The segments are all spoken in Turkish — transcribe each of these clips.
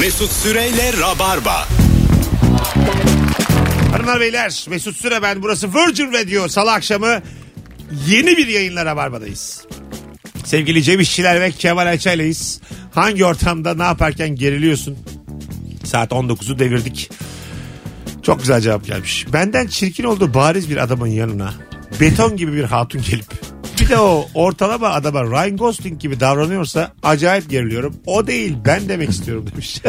Mesut Süreyle Rabarba. Hanımlar beyler Mesut Süre ben burası Virgin Radio salı akşamı yeni bir yayınla Rabarba'dayız. Sevgili Cem İşçiler ve Kemal Ayça'yleyiz. Hangi ortamda ne yaparken geriliyorsun? Saat 19'u devirdik. Çok güzel cevap gelmiş. Benden çirkin olduğu bariz bir adamın yanına beton gibi bir hatun gelip bir de o ortalama adama Ryan Gosling gibi davranıyorsa acayip geriliyorum. O değil ben demek istiyorum demiş.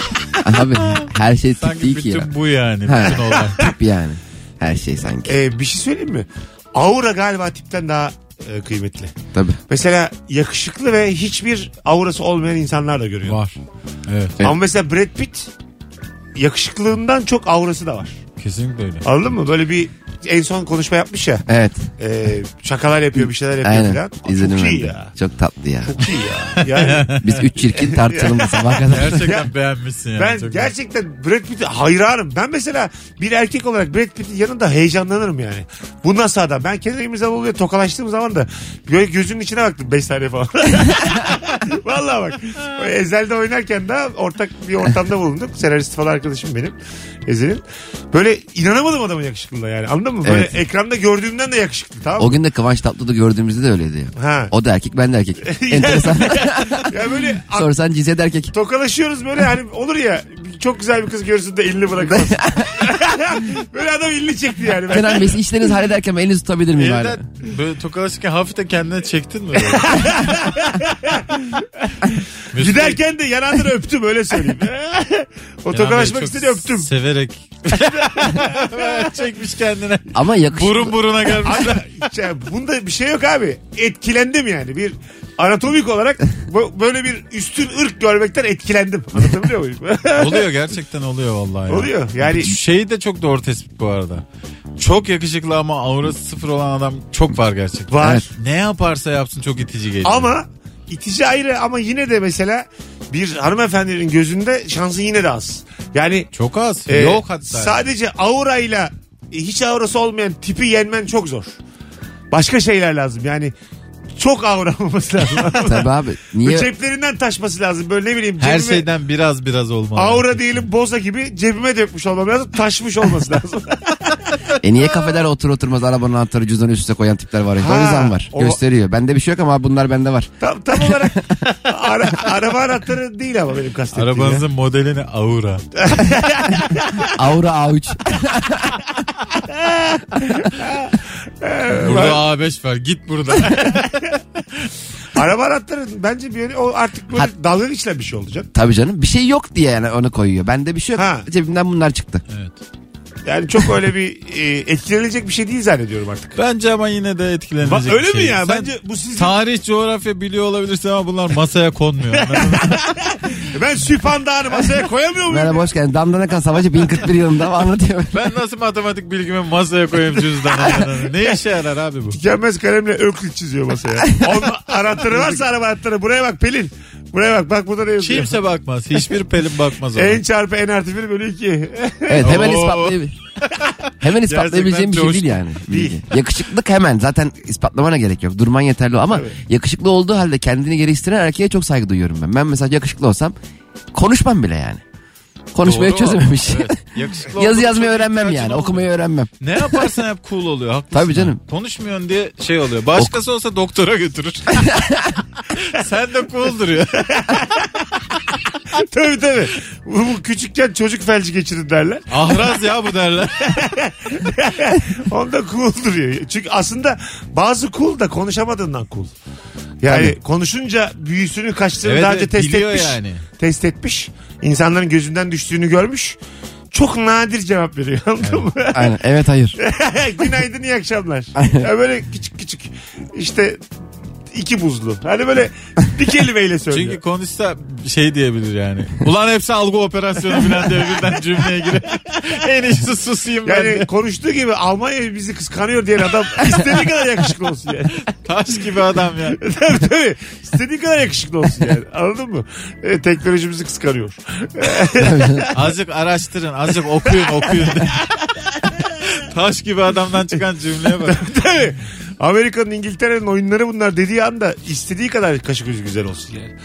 Abi her şey tip Sanki değil ki bütün ya. bu yani. Ha, Bütün olay. tip yani. Her şey sanki. Ee, bir şey söyleyeyim mi? Aura galiba tipten daha e, kıymetli. Tabii. Mesela yakışıklı ve hiçbir aurası olmayan insanlar da görüyor. Var. Evet. Ama mesela Brad Pitt yakışıklılığından çok aurası da var. Kesinlikle öyle. Anladın mı? Böyle bir en son konuşma yapmış ya. Evet. E, şakalar yapıyor bir şeyler yapıyor Aynen. falan. İzledim Çok ben iyi de. ya. Çok tatlı ya. Çok iyi ya. Yani Biz üç çirkin tartışalım bu sabah kadar. Gerçekten beğenmişsin yani. ben Çok gerçekten Brad Pitt'e hayranım. Ben mesela bir erkek olarak Brad Pitt'in yanında heyecanlanırım yani. Bu nasıl adam? Ben Kenan İmirzalıoğlu'yla tokalaştığım zaman da böyle gözünün içine baktım 5 saniye falan. Vallahi bak. O Ezel'de oynarken de ortak bir ortamda bulunduk. Senarist falan arkadaşım benim. Ezel'in. Böyle inanamadım adamın yakışıklılığına yani. Anladın mı? Böyle Evet. ekranda gördüğümden de yakışıklı tamam mı? O gün de Kıvanç Tatlıtuğ'u gördüğümüzde de öyleydi. Ha. O da erkek ben de erkek. Enteresan. ya böyle Sorsan cinsiyet erkek. tokalaşıyoruz böyle hani olur ya çok güzel bir kız görsün de elini bırakamaz. böyle adam elini çekti yani. Ben- Kenan Bey işlerinizi hallederken ben elinizi tutabilir miyim hala? Evden böyle tokalaşırken hafif de kendine çektin mi? Giderken de yanağından öptüm öyle söyleyeyim. o tokalaşmak istedi öptüm. Severek. Çekmiş kendine. Ama yakışıklı. Burun buruna gelmiş. Bunda bir şey yok abi. Etkilendim yani. Bir anatomik olarak bu- böyle bir üstün ırk görmekten etkilendim. Anlatabiliyor muyum? oluyor gerçekten oluyor vallahi. ya. Oluyor. Yani Şey de çok doğru tespit bu arada. Çok yakışıklı ama aurası sıfır olan adam çok var gerçekten. var. Ne yaparsa yapsın çok itici geliyor. Ama itici ayrı ama yine de mesela bir hanımefendinin gözünde şansın yine de az. Yani Çok az. e, Yok hatta. sadece aurayla e, hiç aurası olmayan tipi yenmen çok zor. Başka şeyler lazım yani. Çok aura olması lazım. Tabii abi. Niye? Ceplerinden taşması lazım. Böyle ne bileyim. Her şeyden biraz biraz olmalı. Aura diyelim boza gibi cebime dökmüş olmam lazım. Taşmış olması lazım. E niye kafeler otur oturmaz arabanın anahtarı cüzdanı üst üste koyan tipler var. Ha, o yüzden var. o- Gösteriyor. Bende bir şey yok ama bunlar bende var. tam, tam olarak ara, araba anahtarı değil ama benim kastettiğim. ya. Arabanızın modelini Aura. Aura A3. Burada A5 var. Git burada. Araba anahtarı bence bir o artık böyle Ha- dalga geçilen bir şey olacak. Tabii canım. Bir şey yok diye yani onu koyuyor. Bende bir şey yok. Ha. Cebimden bunlar çıktı. evet. Yani çok öyle bir e, etkilenilecek bir şey değil zannediyorum artık. Bence ama yine de etkilenecek Ba- öyle bir mi şey. ya? Sen Bence bu sizin... Tarih, coğrafya biliyor olabilirsin ama bunlar masaya konmuyor. ben Süphandağ'ını masaya koyamıyor muyum? Merhaba hoş geldin. Damdana kan savaşı 1041 yılında ama anlatıyor. ben nasıl matematik bilgimi masaya koyayım cüzdanı? ne işe yarar abi bu? Tükenmez kalemle Öklit çiziyor masaya. Onun anahtarı varsa araba anahtarı. Buraya bak Pelin. Buraya bak. Bak burada ne yazıyor. Kimse bakmaz. Hiçbir pelin bakmaz ona. En çarpı en artı bir bölü iki. Evet hemen Oo. ispatlayabilir. Hemen ispatlayabileceğim bir şey değil yani. Değil. Yakışıklık hemen zaten ispatlamana gerek yok. Durman yeterli ama Evet. yakışıklı olduğu halde kendini geliştiren erkeğe çok saygı duyuyorum ben. Ben mesela yakışıklı olsam konuşmam bile yani. Konuşmayı Doğru. çözememiş. Evet. Yakışıklı Yazı yazmayı öğrenmem yani. olmuyor. Okumayı öğrenmem. Ne yaparsan yap cool oluyor. Haklısın. Tabii canım. Konuşmuyorsun diye şey oluyor. Başkası olsa doktora götürür. Sen de cool duruyor. tabii tabii. Bu, bu küçükken çocuk felci geçirin derler. Ahraz ya bu derler. Onda cool duruyor. Çünkü aslında bazı cool da konuşamadığından cool. Yani Tabii. konuşunca büyüsünü kaçtığını Evet, daha önce evet, test biliyor etmiş. yani. Test etmiş. İnsanların gözünden düştüğünü görmüş. Çok nadir cevap veriyor anladın mı? Aynen. Evet hayır. Günaydın iyi akşamlar. ya böyle küçük küçük işte iki buzlu. Hani böyle bir kelimeyle söylüyor. Çünkü konuşsa şey diyebilir yani. Ulan hepsi algı operasyonu falan diye birden cümleye girer. en iyisi susayım ben yani konuştuğu gibi Almanya bizi kıskanıyor diyen adam istediği kadar yakışıklı olsun yani. Taş gibi adam ya. tabii tabii. İstediği kadar yakışıklı olsun yani. Anladın mı? E, teknolojimizi kıskanıyor. Azıcık araştırın, azıcık okuyun, okuyun. Taş gibi adamdan çıkan cümleye bak. tabii. Amerika'nın İngiltere'nin oyunları bunlar dediği anda istediği kadar kaşı gözü güzel olsun yani.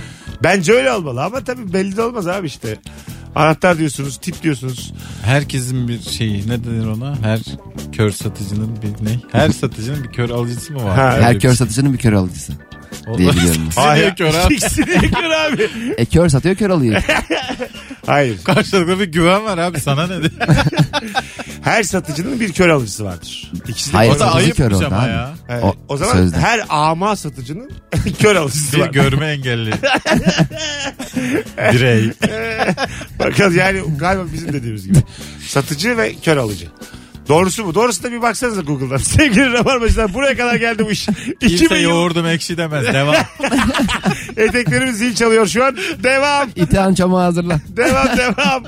Bence öyle olmalı ama tabii belli de olmaz abi işte. Anahtar diyorsunuz, tip diyorsunuz. Herkesin bir şeyi ne denir ona? Her kör satıcının bir ne? Her satıcının bir kör alıcısı mı var? Ha, Her kör şey. satıcının bir kör alıcısı. O- diye biliyorum. Niye kör abi? De kör abi. E kör satıyor kör alıyor. Hayır. Karşılıklı bir güven var abi sana ne? Her satıcının bir kör alıcısı vardır. İkisi de Hayır, o da satıcı kör oldu ama abi. ya. Evet. O- O, zaman sözde. her ama satıcının kör alıcısı Bir var. görme engelli. Birey. Bakalım yani galiba bizim dediğimiz gibi. Satıcı ve kör alıcı. Doğrusu mu? Doğrusu da bir baksanıza Google'dan. Sevgili Rabarbacılar buraya kadar geldi bu iş. İki Kimse milyon yoğurdum ekşi demez. Devam. eteklerimiz zil çalıyor şu an. Devam. İtihan çamağı hazırla. Devam devam.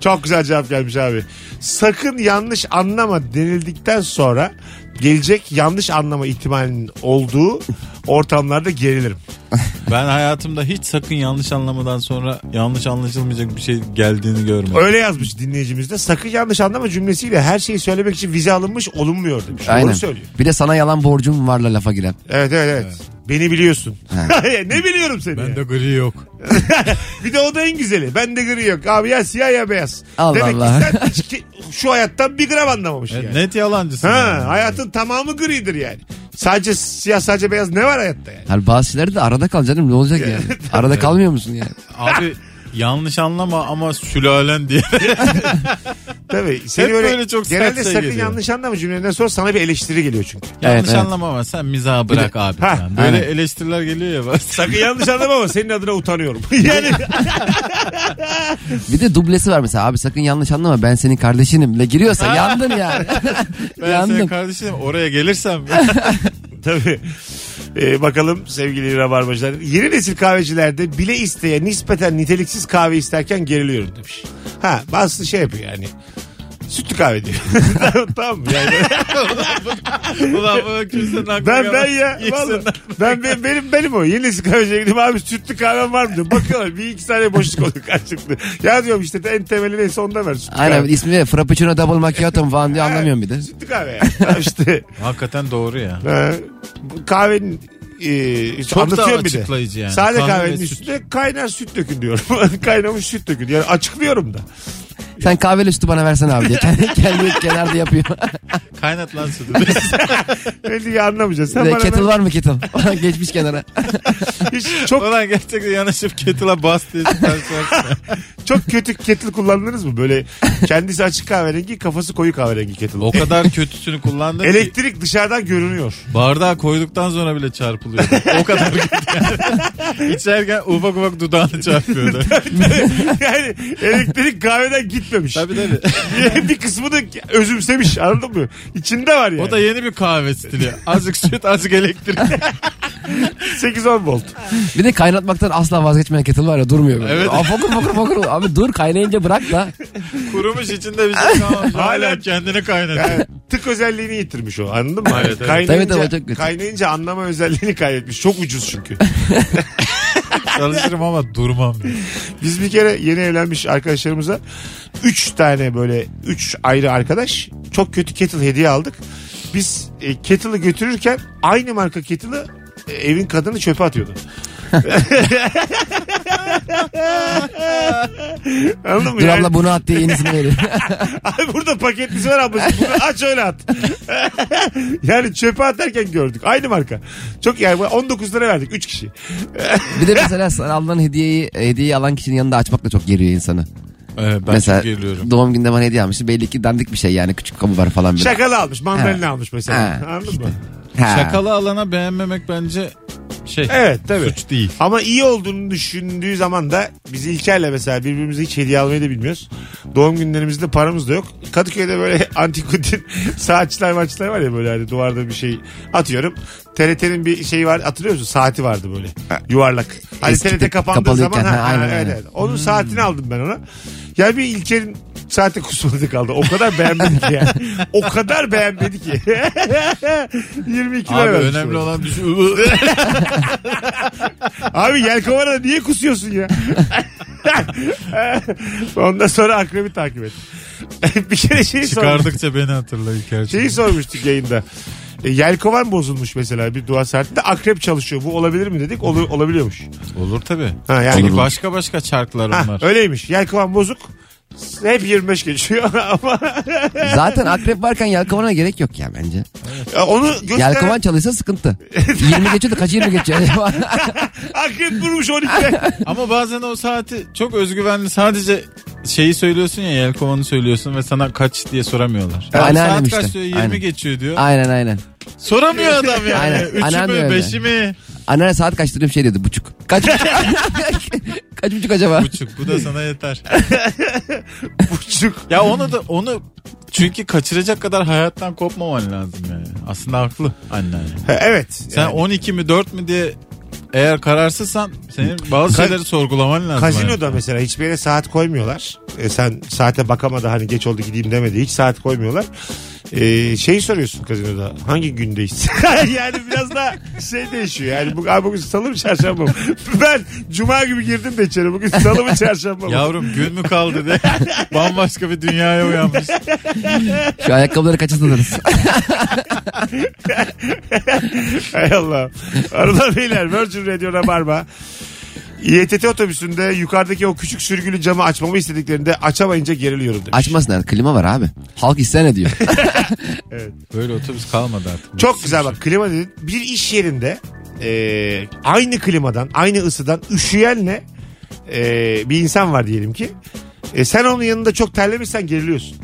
Çok güzel cevap gelmiş abi. Sakın yanlış anlama denildikten sonra gelecek yanlış anlama ihtimalinin olduğu ortamlarda gerilirim. Ben hayatımda hiç sakın yanlış anlamadan sonra yanlış anlaşılmayacak bir şey geldiğini görmedim. Öyle yazmış dinleyicimiz de. Sakın yanlış anlama cümlesiyle her şeyi söylemek için vize alınmış olunmuyor demiş. Aynen. Doğru söylüyor. Bir de sana yalan borcum varla lafa giren. Evet evet evet. Beni biliyorsun. Ne biliyorum seni? ya? Bende gri yok. Bir de o da en güzeli. Bende gri yok. Abi ya siyah ya beyaz. Allah Demek Allah. ki sen hiç ki- şu hayattan bir gram anlamamış E, yani. Net yalancısın. Ha, yani. hayatın tamamı gridir yani. Sadece siyah sadece beyaz ne var hayatta yani? Hani bazı şeyler de arada kal canım ne olacak yani? Arada kalmıyor musun yani? Abi yanlış anlama ama sülalen diye. Tabii. Seni Hep öyle, böyle çok sert genelde şey sakın geliyor. yanlış anlama cümlelerinden sonra sana bir eleştiri geliyor çünkü. yanlış Evet, evet. anlama ama sen mizahı bırak abi. Ha, falan. Böyle aynen. eleştiriler geliyor ya. bazen. Sakın yanlış anlama ama senin adına utanıyorum. yani Bir de dublesi var mesela abi sakın yanlış anlama ben senin kardeşinimle giriyorsa yandın yani. Ben senin Yandım. kardeşim oraya gelirsem. tabii. Ee, bakalım sevgili rabarbacılar. Yeni nesil kahvecilerde bile isteye nispeten niteliksiz kahve isterken geriliyorum demiş. Ha bazısı şey yapıyor yani. Sütlü kahve diyor. tamam mı? Yani Ulan bu kimsenin aklına ben ben ya. Vallahi. Ben, ben, benim benim o. Yeni nesil kahveciye gidip abi sütlü kahven var mı diyor. Bakıyorlar bir iki saniye boşluk oluyor karşılıklı. Ya diyorum işte en temeli neyse ondan ver sütlü Aynen kahve. ismi Frappuccino Double Macchiato mu falan diye anlamıyorum bir de. Sütlü kahve ya. Tamam işte. Hakikaten doğru ya. Ha, bu kahvenin e, Çok da de. açıklayıcı yani. Sade Kahve kahvenin ve süt. üstüne kaynar süt dökün diyorum. Kaynamış süt dökün. Yani açıklıyorum da. Sen kahveli sütü bana versene abi diye. Kendi, kendi kenarda yapıyor. Kaynat lan sütü. Ben diye anlamayacaksın. Sen bana kettle ver- var mı kettle? Geçmiş kenara. hiç çok Ulan gerçekten yanaşıp kettle'a bas diye versin. çok kötü kettle kullandınız mı? Böyle kendisi açık kahverengi, kafası koyu kahverengi kettle. O kadar kötüsünü kullandım ki Elektrik dışarıdan görünüyor. bardağı koyduktan sonra bile çarpılıyor. O kadar kötü yani. İçerken ufak ufak dudağını çarpıyordu. yani elektrik kahveden gitmemiş. tabii tabii. bir kısmını özümsemiş anladın mı? İçinde var yani. O da yeni bir kahve stili. Azıcık süt azıcık elektrik. 8-10 volt. Bir de kaynatmaktan asla vazgeçmeyen kettle var ya durmuyor böyle. Evet. Aa, fokur fokur fokur. Abi dur kaynayınca bırak da. Kurumuş içinde bir şey kalmamış. Hala kendini kaynatıyor. Yani tık özelliğini yitirmiş o anladın mı? Evet, evet. Kaynayınca, Tabii, tabii, çok kötü. kaynayınca anlama özelliğini kaybetmiş. Çok ucuz çünkü. Çalışırım ama durmam. Biz bir kere yeni evlenmiş arkadaşlarımıza 3 tane böyle 3 ayrı arkadaş çok kötü kettle hediye aldık. Biz e, kettle'ı götürürken aynı marka kettle'ı e, evin kadını çöpe atıyordu. Anladın mı? Dur Yani- abla bunu at diye yenisini veriyor. Abi burada paketlisi var ablacığım. Bunu aç öyle at. yani çöpe atarken gördük. Aynı marka. Çok yani 19 lira verdik 3 kişi. bir de mesela alınan hediyeyi, hediyeyi alan kişinin yanında açmak da çok geriyor insanı. Evet, ben mesela doğum günde bana hediye almıştı. Belli ki dandik bir şey yani küçük kabı var falan. bile. Şakalı almış. Mandalina Ha. almış mesela. Ha, Anladın mı? Ha. Şakalı alana beğenmemek bence şey Evet tabii. suç değil. Ama iyi olduğunu düşündüğü zaman da biz İlker'le mesela birbirimize hiç hediye almayı da bilmiyoruz. Doğum günlerimizde paramız da yok. Kadıköy'de böyle antikutin saatçiler maçlar var ya böyle hani duvarda bir şey atıyorum. TRT'nin bir şeyi var hatırlıyor musun? Saati vardı böyle yuvarlak. Hani Eski TRT kapandığı kapalıyken, zaman. Ha, ha, aynen, aynen. evet. Onun saatini aldım ben ona. Ya bir İlker'in saate kusmadı kaldı. O kadar beğenmedi ki yani. O kadar beğenmedi ki. 22 lira Abi vermiş önemli bana. olan düşün. Abi yelkovana niye kusuyorsun ya? Ondan sonra akrebi takip et. bir kere şeyi sormuştuk. Çıkardıkça beni hatırla İlker. Şeyi sormuştuk yayında. E, yelkovan bozulmuş mesela bir dua saatinde akrep çalışıyor. Bu olabilir mi dedik? Ol, olabiliyormuş. Olur tabii. Ha, yani- Çünkü başka başka çarklar Ha, onlar. öyleymiş. Yelkovan bozuk. Hep 25 geçiyor ama Zaten akrep varken yelkovana gerek yok ya bence. Ya onu göster. Yelkovan çalıysa sıkıntı. 20 geçiyor da kaç 20 geçiyor acaba? Akrep vurmuş 12'de. Ama bazen o saati çok özgüvenli sadece şeyi söylüyorsun ya yelkovanı söylüyorsun ve sana kaç diye soramıyorlar. Anneannem saat işte. kaç diyor 20 Aynen. geçiyor diyor. aynen aynen. Soramıyor adam yani. Aynen. Üçü Anneannem mü öyle. beşi mi? Anneanne saat kaç dedim şey dedi buçuk. Kaç buçuk? kaç buçuk acaba? Buçuk bu da sana yeter. Buçuk. ya onu da onu çünkü kaçıracak kadar hayattan kopmaman lazım yani. Aslında haklı anneanne. Ha, evet. Sen Yani 12 mi 4 mi diye eğer kararsızsan senin bazı Ka- şeyleri sorgulaman lazım. Kazinoda hayatta. mesela hiçbir yere saat koymuyorlar. E, sen saate bakamadı hani geç oldu gideyim demedi. Hiç saat koymuyorlar. E, şeyi soruyorsun kazinoda. Hangi gündeyiz? yani biraz da şey değişiyor. Yani bu, abi bugün salı mı çarşamba mı? ben cuma gibi girdim de içeri. Bugün salı mı çarşamba mı? Yavrum gün mü kaldı diye bambaşka bir dünyaya uyanmış. Şu ayakkabıları kaça satarız? Hay Allah. Arada beyler Virgin Radio Rabarba. İETT otobüsünde yukarıdaki o küçük sürgülü camı açmamı istediklerinde açamayınca geriliyorum demiş. Açmasınlar klima var abi. Halk isyan ediyor. Böyle otobüs kalmadı artık. Çok güzel bak klima dedin. Bir iş yerinde e, aynı klimadan aynı ısıdan üşüyenle e, bir insan var diyelim ki. E, sen onun yanında çok terlemişsen geriliyorsun.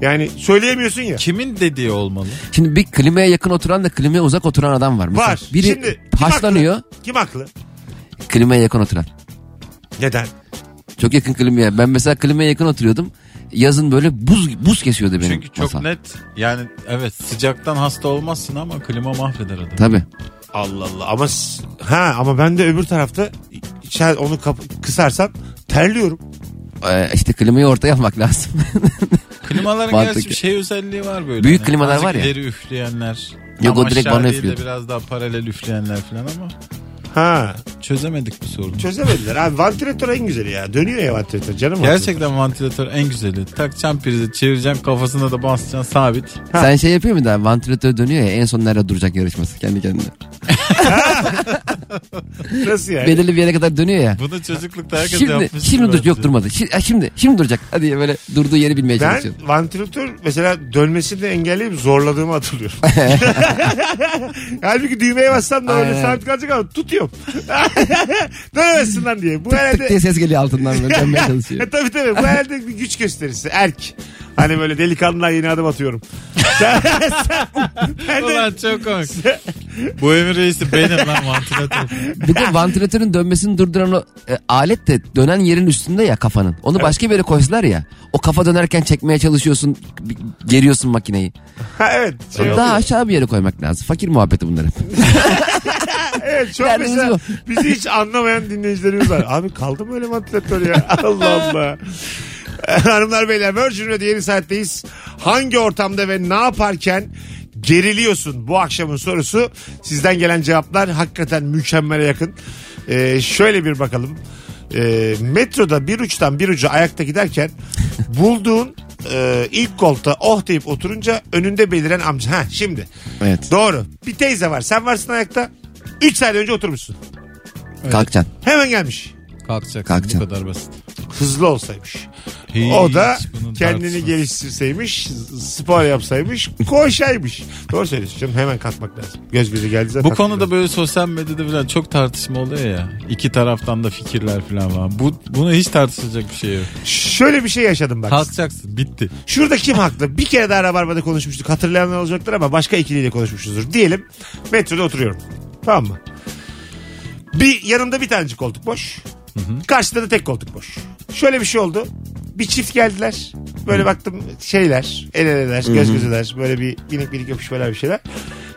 Yani söyleyemiyorsun ya. Kimin dediği olmalı? Şimdi bir klimaya yakın oturan da klimaya uzak oturan adam var. Mesela Var. Biri Şimdi kim haşlanıyor haklı? Kim haklı? Klimaya yakın oturan. Neden? Çok yakın klimaya. Ben mesela klimaya yakın oturuyordum. Yazın böyle buz buz kesiyordu benim Çünkü çok masa. net yani evet sıcaktan hasta olmazsın ama klima mahveder adamı. Tabii. Allah Allah ama s- ha ama ben de öbür tarafta içer onu kap- kısarsam terliyorum. Ee, işte klimayı ortaya almak lazım. Klimaların Mantıklı. gerçi bir şey özelliği var böyle. Büyük Hani klimalar var ya. ileri üfleyenler. Yok, o direkt aşağı bana değil de üflüyordu. Biraz daha paralel üfleyenler falan ama Ha çözemedik bu sorunu. çözemediler. Abi vantilatör en güzeli ya. Dönüyor ya vantilatör canım. Gerçekten vantilatör en güzeli. Takacaksın prizi çevireceksin kafasına da basacaksın sabit. Sen şey yapıyor mu da vantilatör dönüyor ya en son nerede duracak yarışması kendi kendine. Nasıl yani? Belirli bir yere kadar dönüyor ya. Bunu çocuklukta herkes Şimdi yapmış. şimdi dur yok durmadı. Şimdi, şimdi şimdi duracak. Hadi böyle durduğu yeri bilmeye Ben çalışıyor. vantilatör mesela dönmesini engelleyip zorladığımı hatırlıyorum. Halbuki düğmeye bassam da öyle Aynen. sabit kalacak ama tutuyorum. Dönemezsin lan diye. Bu Tık herhalde... diye ses geliyor altından böyle dönmeye E, çalışıyor. tabii tabii bu herhalde bir güç gösterisi. Erk. Hani böyle delikanlılar yeni adım atıyorum. Sen, sen, ben de- Ulan çok komik. Bu emir reisi benim lan vantilatör. Bir de vantilatörün dönmesini durduran o e, alet de dönen yerin üstünde ya kafanın. Onu başka bir yere koysalar ya. O kafa dönerken çekmeye çalışıyorsun. Geriyorsun makineyi. ha, evet. Şey Daha oluyor. aşağı bir yere koymak lazım. Fakir muhabbeti bunlar hep. Evet çok Derdiniz mesela bu. bizi hiç anlamayan dinleyicilerimiz var. Abi kaldı mı öyle vantilatör ya? Allah Allah. Hanımlar beyler Virgin Radio yeni saatteyiz. Hangi ortamda ve ne yaparken geriliyorsun? Bu akşamın sorusu. Sizden gelen cevaplar hakikaten mükemmele yakın. Ee, şöyle bir bakalım. Ee, metroda bir uçtan bir uca ayakta giderken bulduğun e, ilk koltuğa oh deyip oturunca önünde beliren amca. Ha şimdi. Evet. Doğru. Bir teyze var. Sen varsın ayakta. 3 saniye önce oturmuşsun. Kalkacaksın. Hemen gelmiş. Kalkacaksın, Kalkacaksın. bu kadar basit. Hızlı olsaymış. Hiç o da bunun kendini tartışması. geliştirseymiş, spor yapsaymış, koşaymış. Doğru söylüyorsun canım. Hemen kalkmak lazım. Göz göze geldi zaten. Bu konuda böyle sosyal medyada falan çok tartışma oluyor ya. İki taraftan da fikirler falan var. Bu, bunu hiç tartışılacak bir şey yok. Şöyle bir şey yaşadım bak. Kalkacaksın bitti. Şurada kim haklı? Bir kere daha Rabarba'da konuşmuştuk. Hatırlayanlar olacaktır ama başka ikiliyle konuşmuşuzdur. Diyelim metroda oturuyorum. Tamam mı? Bir yanımda bir tanecik koltuk boş. Karşıda da tek koltuk boş. Şöyle bir şey oldu. Bir çift geldiler. Böyle baktım şeyler, el eleler, göz gözeler, böyle bir minik minik öpüşmeler bir şeyler.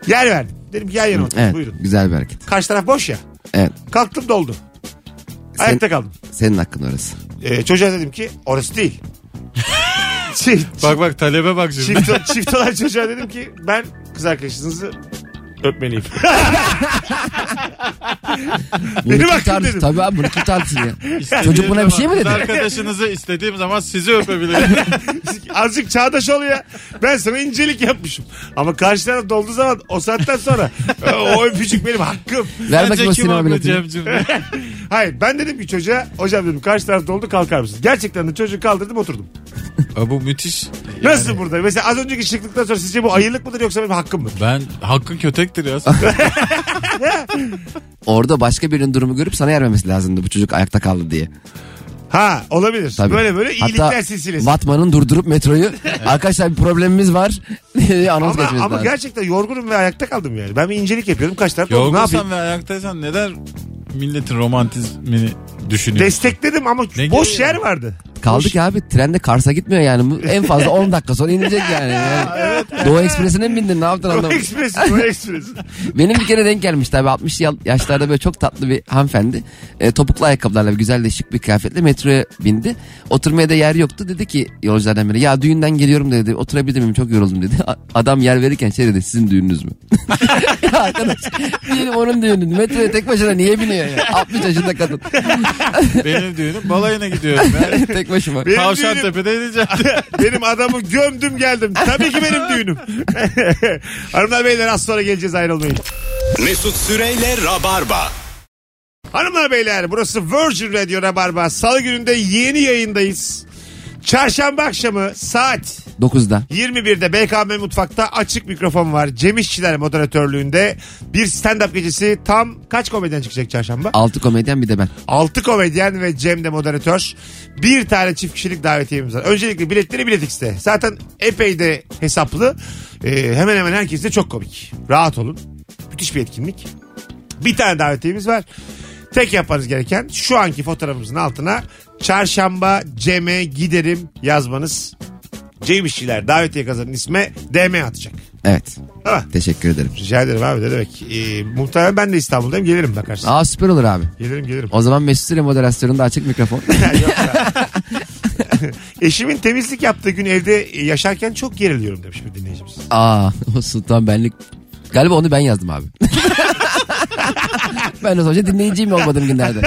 Yer verdim. Dedim ki yan yana oturun Evet. buyurun. Güzel bir hareket. Karşı taraf boş ya. Evet. Kalktım doldu. Sen- Ayakta kaldım. Senin hakkın orası. Ee, çocuğa dedim ki orası değil. çift, Bak bak talebe bak şimdi. çift, çift olan çocuğa dedim ki ben kız arkadaşınızı öpmeliyim. Benim hakkım dedim. Tabii abi bunu kim tartışsın ya? İstediğim Çocuk buna bir şey mi zaman dedi? kız Arkadaşınızı istediğim zaman sizi öpebilirim. Azıcık çağdaş ol ya. Ben sana incelik yapmışım. Ama karşı taraf dolduğu zaman o saatten sonra e, o öpücük benim hakkım. Ver bakayım o Bence kim sinema biletini. Cem'cim? Hayır ben dedim ki çocuğa hocam dedim karşı taraf doldu kalkar mısın? Gerçekten de çocuğu kaldırdım oturdum. Aa, bu müthiş. Nasıl burada? Mesela az önceki şıklıktan sonra sizce bu ayılık mıdır yoksa benim hakkım mı? Ben hakkın kötektir ya. Orada başka birinin durumu görüp sana yer vermesi lazımdı bu çocuk ayakta kaldı diye. Ha olabilir. Tabii. Böyle böyle iyilikler Hatta silsilesi. Batman'ın durdurup metroyu arkadaşlar bir problemimiz var diye anons Ama, geçmesi ama lazım. gerçekten yorgunum ve ayakta kaldım yani. Ben bir incelik yapıyorum. Kaç taraf oldu, ne yapayım? Yorgunsan ve ayaktaysan neden milletin romantizmini düşünüyorsun? Destekledim ama Ne boş gereği yer var? vardı. Kaldık ya abi trende Kars'a gitmiyor yani. En fazla 10 dakika sonra inecek yani. yani. Doğu Ekspresi'ne mi bindin ne yaptın O anlamadım. ekspres, o ekspres. Benim bir kere denk gelmiş tabii 60 yal- yaşlarda böyle çok tatlı bir hanımefendi. E, topuklu ayakkabılarla güzel de şık bir kıyafetle metroya bindi. Oturmaya da yer yoktu. Dedi ki yolculardan biri ya düğünden geliyorum dedi. Oturabilir miyim çok yoruldum dedi. Adam yer verirken şey dedi sizin düğününüz mü? ya arkadaş diyelim onun düğünü. Metroya tek başına niye biniyor ya? 60 yaşında kadın. Benim düğünüm balayına gidiyorum. Ben tek başıma. Benim Tavşan düğünüm- Tepe'de ineceğim. benim adamı gömdüm geldim. Tabii ki benim düğünüm. Hanımlar beyler az sonra geleceğiz ayrılmayın. Mesut Süreyle Rabarba. Hanımlar beyler burası Virgin Radio Rabarba. Salı gününde yeni yayındayız. Çarşamba akşamı saat 9'da. 21'de BKM Mutfak'ta açık mikrofon var. Cem İşçiler moderatörlüğünde bir stand-up gecesi tam kaç komedyen çıkacak çarşamba? 6 komedyen bir de ben. 6 komedyen ve Cem de moderatör. Bir tane çift kişilik davetiyemiz var. Öncelikle biletleri Bilet X'te. Zaten epey de hesaplı. Ee, hemen hemen herkes de çok komik. Rahat olun. Müthiş bir etkinlik. Bir tane davetiyemiz var. Tek yapmanız gereken şu anki fotoğrafımızın altına çarşamba Cem'e giderim yazmanız. Cem İşçiler davetiye kazanan isme DM atacak. Evet. Ha, Teşekkür ederim. rica ederim abi ne demek. Ee, muhtemelen ben de İstanbul'dayım gelirim bakarsın. Aa süper olur abi. Gelirim gelirim. O zaman Mesut Süre moderasyonunda açık mikrofon. Yok ya. Eşimin temizlik yaptığı gün evde yaşarken çok geriliyorum demiş bir dinleyicimiz. Aa o sultan benlik. Galiba onu ben yazdım abi. ben o zaman dinleyiciyim olmadığım günlerde.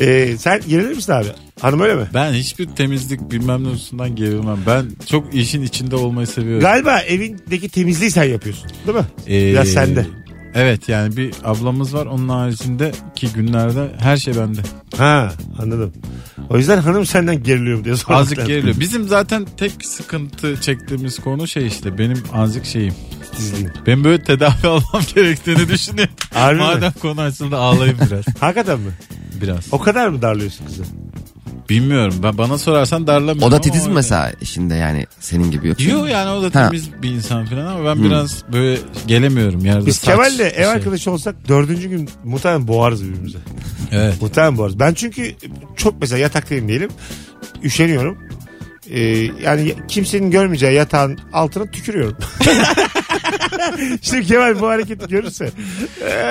Ee, sen gerilir misin abi? Hanım öyle mi? Ben hiçbir temizlik bilmem ne hususundan gerilmem. Ben çok işin içinde olmayı seviyorum. Galiba evindeki temizliği sen yapıyorsun değil mi? Ee, Biraz sende. Evet yani bir ablamız var onun haricindeki günlerde her şey bende. Ha anladım. O yüzden hanım senden geriliyor diye sormak Azıcık lazım. geriliyor. Bizim zaten tek sıkıntı çektiğimiz konu şey işte benim azıcık şeyim. Titizliğin. Ben böyle tedavi almam gerektiğini düşünüyorum. Harbi mi? Madem konu açıldı ağlayayım biraz. Hakikaten mi? Biraz. O kadar mı darlıyorsun kızı? Bilmiyorum. Ben bana sorarsan darlamıyorum. O da ama titiz mi öyle. mesela işinde yani senin gibi yoksa? Yok yani o da Ha. temiz bir insan falan ama ben biraz böyle gelemiyorum yerde. Biz saç Kemal'le ev şey. arkadaşı olsak dördüncü gün muhtemelen boğarız birbirimize. Evet. Muhtemelen boğarız. Ben çünkü çok mesela yataktayım diyelim. Üşeniyorum. Ee, yani kimsenin görmeyeceği yatağın altına tükürüyorum. Şimdi Kemal bu hareketi görürse.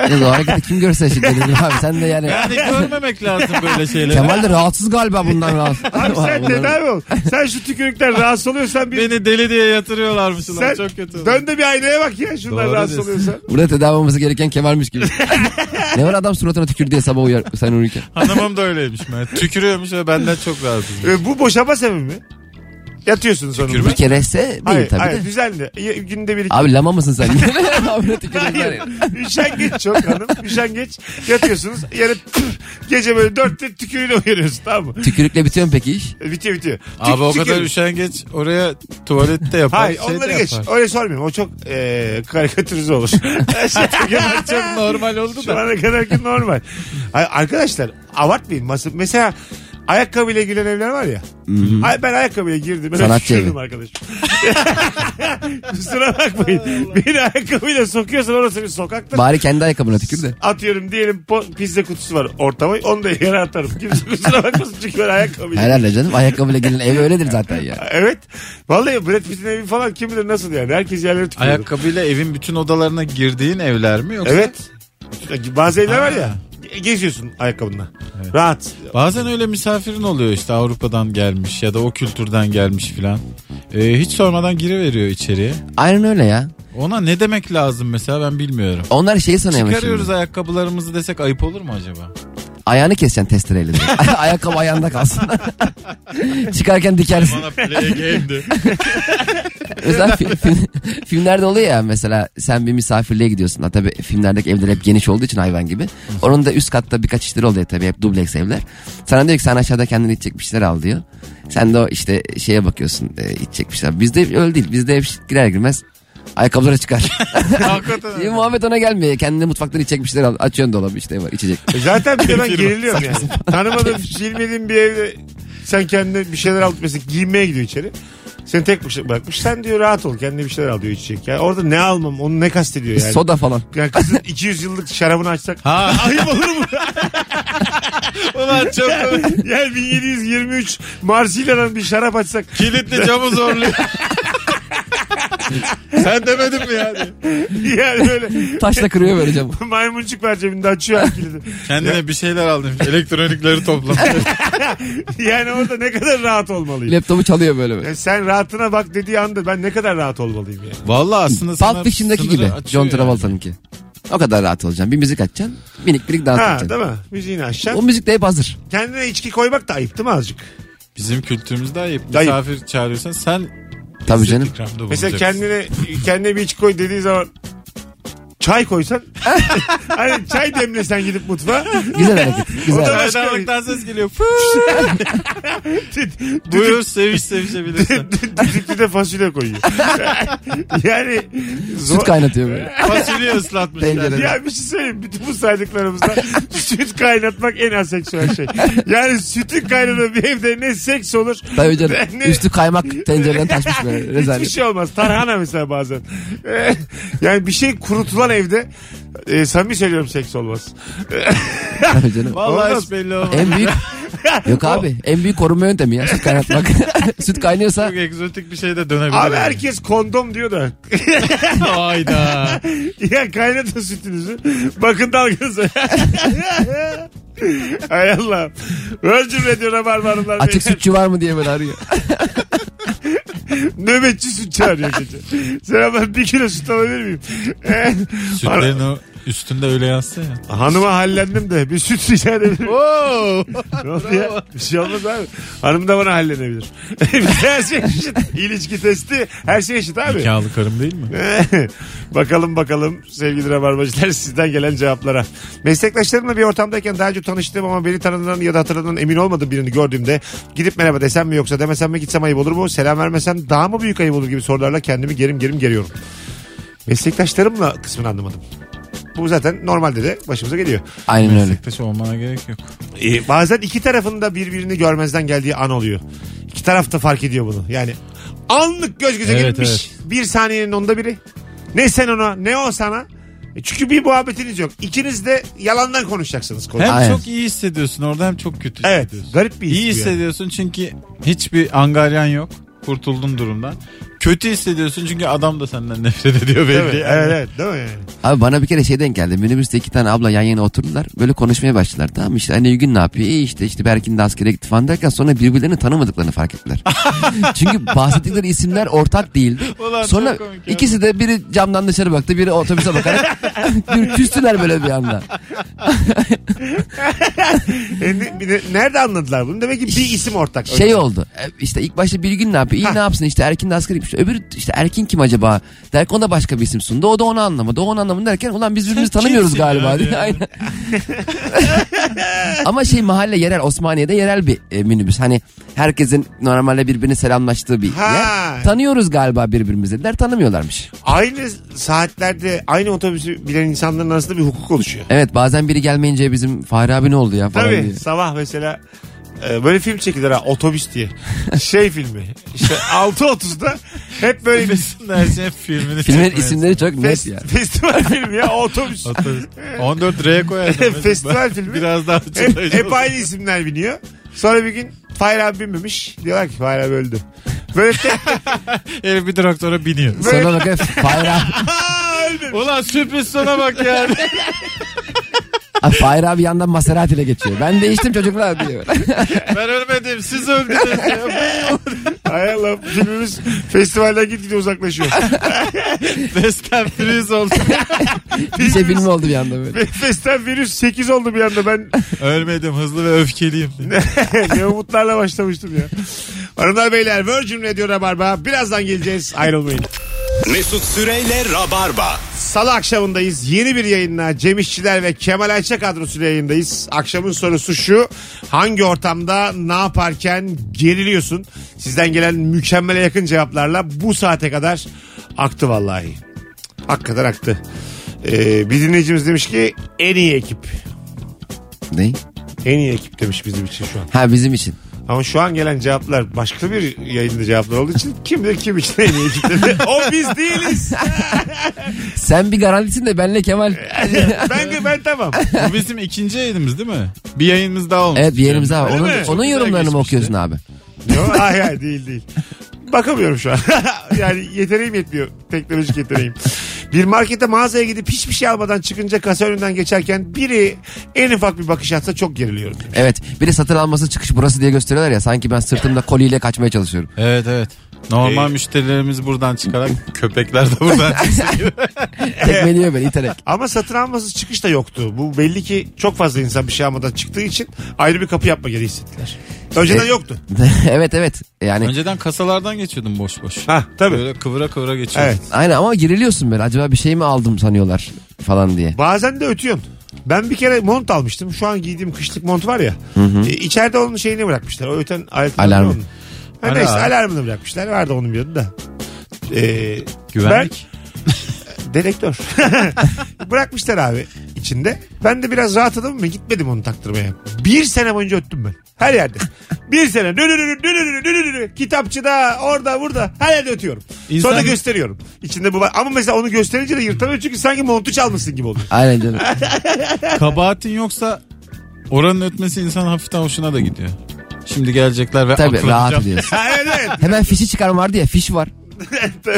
Yalnız o hareketi kim görse şimdi dedim abi sen de yani. Yani görmemek lazım böyle şeyleri. Kemal de rahatsız galiba bundan rahatsız. Abi sen Bundan- tedavi ol. Sen şu tükürükten rahatsız oluyorsan bir... Beni deli diye yatırıyorlarmış sen çok kötü. dön de bir aynaya bak ya şundan Doğru rahatsız diyorsun. oluyorsan. Burada tedavi olması gereken Kemal'miş gibi. ne var adam suratına tükür diye sabah uyar sen uyurken. Hanımım da öyleymiş. Ben. Tükürüyormuş ve benden çok rahatsız. Ee, bu boşanma sebebi mi? Yatıyorsun sonunda. Bir kerese değil Hayır, tabii hayır de. düzenli. Y- Günde bir iki. Abi lama mısın sen? Abi Hayır. Üşengeç çok hanım. Üşengeç. Yatıyorsunuz. Yarın gece böyle dörtte tükürüğüyle uyanıyorsun tamam mı? Tükürükle bitiyor mu peki iş? E, Bitiyor bitiyor. Abi Tük- o kadar tükürük. üşengeç oraya tuvalette yapar. Hayır şey de onları geç. yapar. Öyle sormuyorum. O çok e, karikatürize olur. çok normal oldu Şu da. ana kadarki normal. Ay, arkadaşlar abartmayın. Mas- Mesela ayakkabıyla giren evler var ya. Ay, ben ayakkabıyla girdim. Ben Sanatçı evi. arkadaşım. Kusura bakmayın. Beni ayakkabıyla sokuyorsan orası bir sokaktır. Bari kendi ayakkabına tükür de. Atıyorum diyelim po- pizza kutusu var ortama. Onu da yere atarım. Kimse kusura bakmasın çünkü ben ayakkabıyla. Herhalde canım ayakkabıyla gelin ev öyledir zaten ya. Evet. Vallahi Brad Pitt'in evi falan kim bilir nasıl yani. Herkes yerlere tükürüyor. Ayakkabıyla evin bütün odalarına girdiğin evler mi yoksa? Evet. Bazı evler var ya. Geziyorsun ayakkabınla. Rahat. Bazen öyle misafirin oluyor işte Avrupa'dan gelmiş ya da o kültürden gelmiş filan. Ee, hiç sormadan giriveriyor içeriye. Aynen öyle ya. Ona ne demek lazım mesela ben bilmiyorum. Onlar şeyi sanıyor Çıkarıyoruz şimdi. ayakkabılarımızı desek ayıp olur mu acaba? Ayağını keseceksin testereyle. Ayakkabı ayağında kalsın. Çıkarken dikersin. Bana play game'di. Mesela fi- film- filmlerde oluyor ya mesela sen bir misafirliğe gidiyorsun. Ha, tabii filmlerdeki evler hep geniş olduğu için hayvan gibi. Onun da üst katta birkaç işleri oluyor tabii hep dubleks evler. Sana diyor ki sen aşağıda kendine içecek bir şeyler al diyor. Sen de o işte şeye bakıyorsun e, içecek bir şeyler. Bizde öyle değil. Bizde hep girer girmez ayakkabıları çıkar. Şimdi Muhammed ona gelmiyor. Kendine mutfaktan içecek bir şeyler al. Açıyorsun dolabı işte var içecek. E Zaten bir de ben geriliyorum yani. Tanımadığım, bilmediğim bir evde sen kendine bir şeyler alıp mesela giyinmeye gidiyor içeri. Seni tek başına bırakmış. Sen diyor rahat ol kendine bir şeyler al diyor içecek. Yani orada ne almam onu ne kastediyor yani. Soda falan. Yani kızın 200 yıllık şarabını açsak. Ha. Ayıp olur mu? Ulan çok yani 1723 Marsilya'dan bir şarap açsak. kilitli camı zorluyor. Sen demedin mi yani? Yani böyle Taşla kırıyor böyle camı. maymuncuk var cebinde açıyor her kilidi. Kendine bir şeyler aldım. Elektronikleri topla. Yani orada ne kadar rahat olmalıyım. Laptopu çalıyor böyle böyle. Yani sen rahatına bak dediği anda ben ne kadar rahat olmalıyım yani. Vallahi aslında sana Pulp Fiction'daki sınırı gibi. açıyor John yani. Travolta'nınki. O kadar rahat olacaksın. Bir müzik açacaksın. Minik minik dans Ha edeceksin. değil mi? Müziğini açacaksın. O müzik de hep hazır. Kendine içki koymak da ayıp değil mi azıcık? Bizim kültürümüzde ayıp. Ayıp. Misafir çağırıyorsan sen Tabii canım. Mesela kendine kendine bir içki koy dediği zaman çay koysan hani çay demlesen gidip mutfağa Güzel hareket. O Güzel. da- Çaydanlıktan ses geliyor. Buyur seviş sevişebilirsin. düdüklü de fasulye koyuyor. yani zor. Süt kaynatıyor böyle. Fasulye ıslatmışlar. Tencerede. Ya bir şey söyleyeyim. Bütün bu saydıklarımızda süt kaynatmak en aseksüel şey. Yani sütün kaynadığı bir evde ne seks olur Tabii canım. Ne- Üstü kaymak tencereden taşmış böyle. Hiçbir Rezalet. şey olmaz. Tarhana mesela bazen. Yani bir şey kurutulan evde e, samimi söylüyorum seks olmaz. Tabii canım. Vallahi Olmaz. hiç belli olmaz. En büyük Yok abi en büyük korunma yöntemi ya süt kaynatmak. süt kaynıyorsa Çok egzotik bir şey de dönebilir. Abi yani. herkes kondom diyor da. Hayda. ya kaynatın sütünüzü. Bakın dalganıza. Hay Allah. Virgin Radio Rabarba'nlar. açık sütçü var mı diye böyle arıyor. Nöbetçi süt çağırıyor gece. Selamlar bir kilo süt alabilir miyim? Sütlerin o üstünde öyle yazsa ya. Hanıma hallendim de bir süt rica edebilir miyim? Ne oldu ya? Bir şey olmaz abi. Hanım da bana hallenebilir. Her şey eşit. İlişki testi her şey eşit abi. Nikahlı karım değil mi? bakalım bakalım sevgili rabarbacılar sizden gelen cevaplara. Meslektaşlarımla bir ortamdayken daha önce tanıştığım ama beni tanıdığından ya da hatırladığından emin olmadığım birini gördüğümde gidip merhaba desem mi yoksa demesem mi gitsem ayıp olur mu? Selam vermesem daha mı büyük ayıp olur gibi sorularla kendimi gerim gerim geriyorum. Meslektaşlarımla kısmını anlamadım. Bu zaten normalde de başımıza geliyor. Aynen öyle. Meslektaş olmana gerek yok. Ee, bazen iki tarafın da birbirini görmezden geldiği an oluyor. İki taraf da fark ediyor bunu. Yani anlık göz göze Evet, gelmiş. evet. Bir saniyenin onda biri. Ne sen ona ne o sana. E Çünkü bir muhabbetiniz yok. İkiniz de yalandan konuşacaksınız. Konu. Hem Aynen. çok iyi hissediyorsun orada hem çok kötü Evet. hissediyorsun. Garip bir his İyi bu yani. hissediyorsun çünkü hiçbir angaryan yok. Kurtuldun durumdan. Kötü hissediyorsun çünkü adam da senden nefret ediyor belli. Değil mi? yani. Evet evet değil mi yani? Abi bana bir kere şey denk geldi. Minibüste iki tane abla yan yana oturdular. Böyle konuşmaya başladılar. Tamam mı? işte anne gün ne yapıyor? İyi işte işte Berkin de askere gitti falan derken sonra birbirlerini tanımadıklarını fark ettiler. Çünkü bahsettikleri isimler ortak değildi. Ulan sonra ikisi de biri camdan dışarı baktı. Biri otobüse bakarak bir küstüler böyle bir anda. E, ne- bir de nerede anladılar bunu? Demek ki bir isim ortak. Şey oldu. e, işte ilk başta bir gün ne yapıyor? İyi ne yapsın? İşte Erkin de askere gitmiş. Öbürü işte Erkin kim acaba? Derken o da başka bir isim sundu. O da onu anlamadı. O onu anlamadı derken ulan biz birbirimizi tanımıyoruz galiba. diye. Aynen. Ama şey mahalle yerel Osmaniye'de yerel bir e, minibüs. Hani herkesin normalde birbirini selamlaştığı bir Ha. yer. Tanıyoruz galiba birbirimizi dediler. Tanımıyorlarmış. Aynı saatlerde aynı otobüsü bilen insanların arasında bir hukuk oluşuyor. Evet bazen biri gelmeyince bizim Fahri abi ne oldu ya falan Tabii diye. sabah mesela e, böyle film çekilir ha otobüs diye. Şey filmi. İşte 6.30'da hep böyle her şey filmini Filmlerin çekmeye isimleri çok net fes- ya. festival filmi ya otobüs. Otobüs. 14 R koyardım. Festival filmi. Biraz daha hep, hep aynı isimler biniyor. Sonra bir gün Fahir abi binmemiş. Diyorlar ki Fahir abi öldü. Böyle tek Herif bir traktöre biniyor. Sonra abi. Aa, öldü. Ulan sürpriz sona bak yani. Fahir abi yandan Maserati ile geçiyor. Ben değiştim çocuklar diyor. Ben ölmedim siz öldünüz. Hay Allah filmimiz festivalden gitgide uzaklaşıyor. Fast and Furious oldu. Şey filmi oldu bir anda böyle. Festen virüs 8 oldu bir anda ben Ölmedim hızlı ve öfkeliyim. ne umutlarla başlamıştım ya. Hanımlar beyler Virgin Radio Rabarba birazdan geleceğiz ayrılmayın. Mesut Süreyle Rabarba. Salı akşamındayız. Yeni bir yayınla Cem İşçiler ve Kemal Ayça kadrosuyla yayındayız. Akşamın sorusu şu. Hangi ortamda ne yaparken geriliyorsun? Sizden gelen mükemmele yakın cevaplarla bu saate kadar aktı vallahi. Hakikaten aktı. Ee, bir dinleyicimiz demiş ki en iyi ekip. Ne? En iyi ekip demiş bizim için şu an. Ha bizim için. Ama şu an gelen cevaplar başka bir yayında cevaplar olduğu için kim bilir kim için en iyi ekip dedi. O biz değiliz. Sen bir garantisin de benle Kemal. ben, ben tamam. Bu bizim ikinci yayınımız değil mi? Bir yayınımız daha olmuş. evet bir yerimiz daha Onun, mi? onun yorumlarını mı okuyorsun abi? Yok, hayır hayır değil değil. Bakamıyorum şu an. yani yeteneğim yetmiyor. Teknolojik yeteneğim. Bir markete mağazaya gidip hiçbir şey almadan çıkınca kasa önünden geçerken biri en ufak bir bakış atsa çok geriliyorum. Evet. Bir de satın alması çıkış burası diye gösteriyorlar ya. Sanki ben sırtımda koliyle kaçmaya çalışıyorum. Evet evet. Normal müşterilerimiz buradan çıkarak köpekler de buradan çıksın. Tekmeliyor beni iterek. Ama satın alması çıkış da yoktu. Bu belli ki çok fazla insan bir şey almadan çıktığı için ayrı bir kapı yapma gereği hissettiler. Önceden E- yoktu. evet evet. Yani Önceden kasalardan geçiyordum boş boş. Ha tabii. Böyle kıvıra kıvıra geçiyordum. Evet. aynen ama giriliyorsun böyle. Acaba bir şey mi aldım sanıyorlar falan diye. Bazen de ötüyorsun. Ben bir kere mont almıştım. Şu an giydiğim kışlık mont var ya. E, içeride onun şeyini bırakmışlar. O öten alet Alarmı. Ha Ara. neyse alarmını bırakmışlar. Vardı onun bir yönü de. Ee, Güvenlik. Ben, dedektör. Bırakmışlar abi içinde. Ben de biraz rahatladım ve gitmedim onu taktırmaya. Bir sene boyunca öttüm ben. Her yerde. bir sene. Dönürürü. Kitapçıda, orada, burada. Her yerde ötüyorum. İnsan... Sonra gösteriyorum. İçinde bu var. Ama mesela onu gösterince de yırtamıyor çünkü sanki montu çalmışsın gibi oluyor. Aynen canım. Kabahatin yoksa oranın ötmesi insan hafiften hoşuna da gidiyor. Şimdi gelecekler ve Tabii rahat ediyorsun. Evet evet. Hemen fişi çıkarma vardı ya fiş var.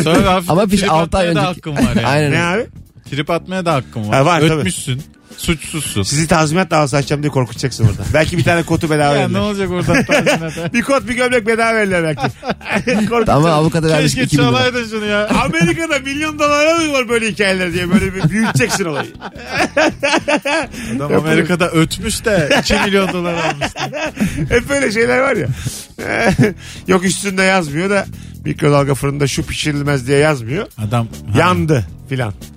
Sonra hafif Ama fiş trip 6 ay atmaya da önceki. hakkım var yani. Aynen. Ne abi? Trip atmaya da hakkım var. Ha, var, tabii. Ötmüşsün. Suçsuzsun. Sizi tazminat davası açacağım diye korkutacaksın orada. Belki bir tane kotu bedava Ya ne verirler. olacak oradan tazminata? Bir kot bir gömlek bedava verirler belki. Korkutacaksın. Ama avukata vermiş Keşke 2000 lira. çalaydın şunu ya. Amerika'da milyon dolara mı var böyle hikayeler diye böyle bir büyüteceksin olayı. Adam Amerika'da ötmüş de 2 milyon dolar almış. Hep böyle şeyler var ya. Yok üstünde yazmıyor da mikrodalga fırında şu pişirilmez diye yazmıyor. Adam ha. Yandı filan.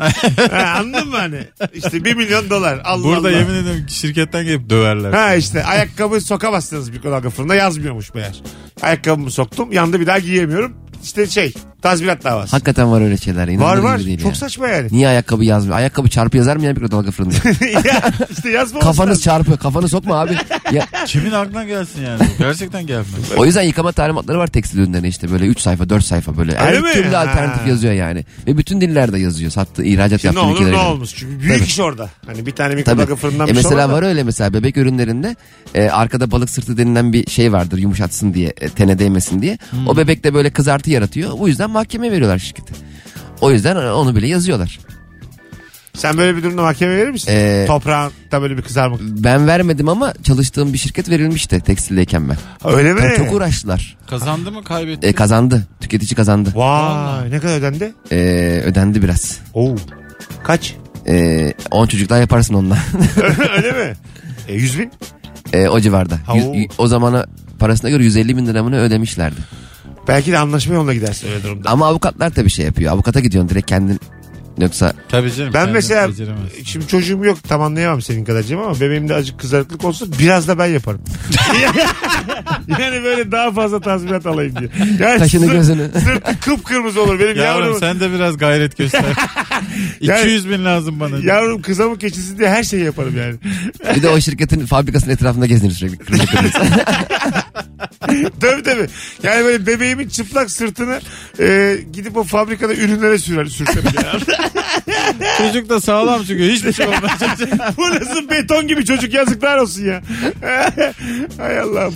Ha, Anladın mı hani? İşte bir milyon dolar. Allah Burada Allah. yemin ederim şirketten gelip döverler. Ha işte ayakkabı sokamazsınız mikrodalga fırında yazmıyormuş meğer. Ayakkabımı soktum yandı bir daha giyemiyorum. İşte şey tazminat davası. Hakikaten var öyle şeyler. var İnanılır var değil çok ya. saçma yani. Niye ayakkabı yazmıyor? Ayakkabı çarpı yazar mı ya mikrodalga fırında? ya, işte yazmaması Kafanız lazım. çarpı. Kafanı sokma abi. Ya, Kimin aklına gelsin yani? Gerçekten gelmez. o yüzden yıkama talimatları var tekstil ürünlerine işte böyle 3 sayfa 4 sayfa böyle. Her Öyle mi? türlü Ha. alternatif yazıyor yani. Ve bütün dillerde yazıyor. Sattığı ihracat Ne yaptığı olur ülkelere. ne göre. olmuş. Çünkü büyük Tabii. iş orada. Hani bir tane Tabii. mikrodalga fırından E bir şey mesela da- var öyle mesela bebek ürünlerinde e, arkada balık sırtı denilen bir şey vardır yumuşatsın diye e, tene değmesin diye. Hmm. O bebekte böyle kızartı yaratıyor. Bu yüzden mahkeme veriyorlar şirkete. O yüzden onu bile yazıyorlar. Sen böyle bir durumda mahkeme verir misin? Ee, Toprağında böyle bir kızarmak. Ben vermedim ama çalıştığım bir şirket verilmişti tekstildeyken ben. Öyle mi? Çok uğraştılar. Kazandı mı kaybetti? E, kazandı. Tüketici kazandı. Vay ne kadar ödendi? E, ödendi biraz. Oo. Kaç? E, 10 çocuk daha yaparsın onunla. Öyle mi? E, 100 bin? E, o civarda. Ha, Yüz- o. y- o zamana parasına göre 150 bin liramını ödemişlerdi. Belki de anlaşma yoluna gidersin öyle durumda. Ama avukatlar tabii şey yapıyor. Avukata gidiyorsun direkt kendin. Yoksa Tabii canım. Ben kendin mesela şimdi çocuğum yok tam anlayamam senin kadar Cem ama bebeğimde acık kızarıklık olsa biraz da ben yaparım. yani böyle daha fazla tazminat alayım diye. Yani Kaşını sırt- gözünü. Sırtı kıpkırmızı olur benim Yavrum yavrum. sen de biraz gayret göster. Yani- 200 bin lazım bana. Yavrum kızamı keçisi diye her şeyi yaparım yani. bir de o şirketin fabrikasının etrafında gezinir sürekli. Kırmızı kırmızı. tabii tabii. Yani böyle bebeğimin çıplak sırtını e, gidip o fabrikada ürünlere sürer, sürsem yani. Çocuk da sağlam çünkü hiçbir şey olmaz. Bu nasıl beton gibi çocuk yazıklar olsun ya. Hay Allah'ım.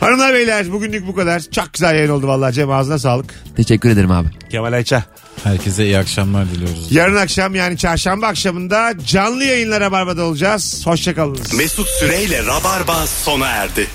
Hanımlar beyler bugünlük bu kadar. Çok güzel yayın oldu vallahi Cem ağzına sağlık. Teşekkür ederim abi. Kemal Ayça. Herkese iyi akşamlar diliyoruz. Yarın akşam yani çarşamba akşamında canlı yayınlara Barba'da olacağız. Hoşçakalınız. Mesut Süreyle Rabarba sona erdi.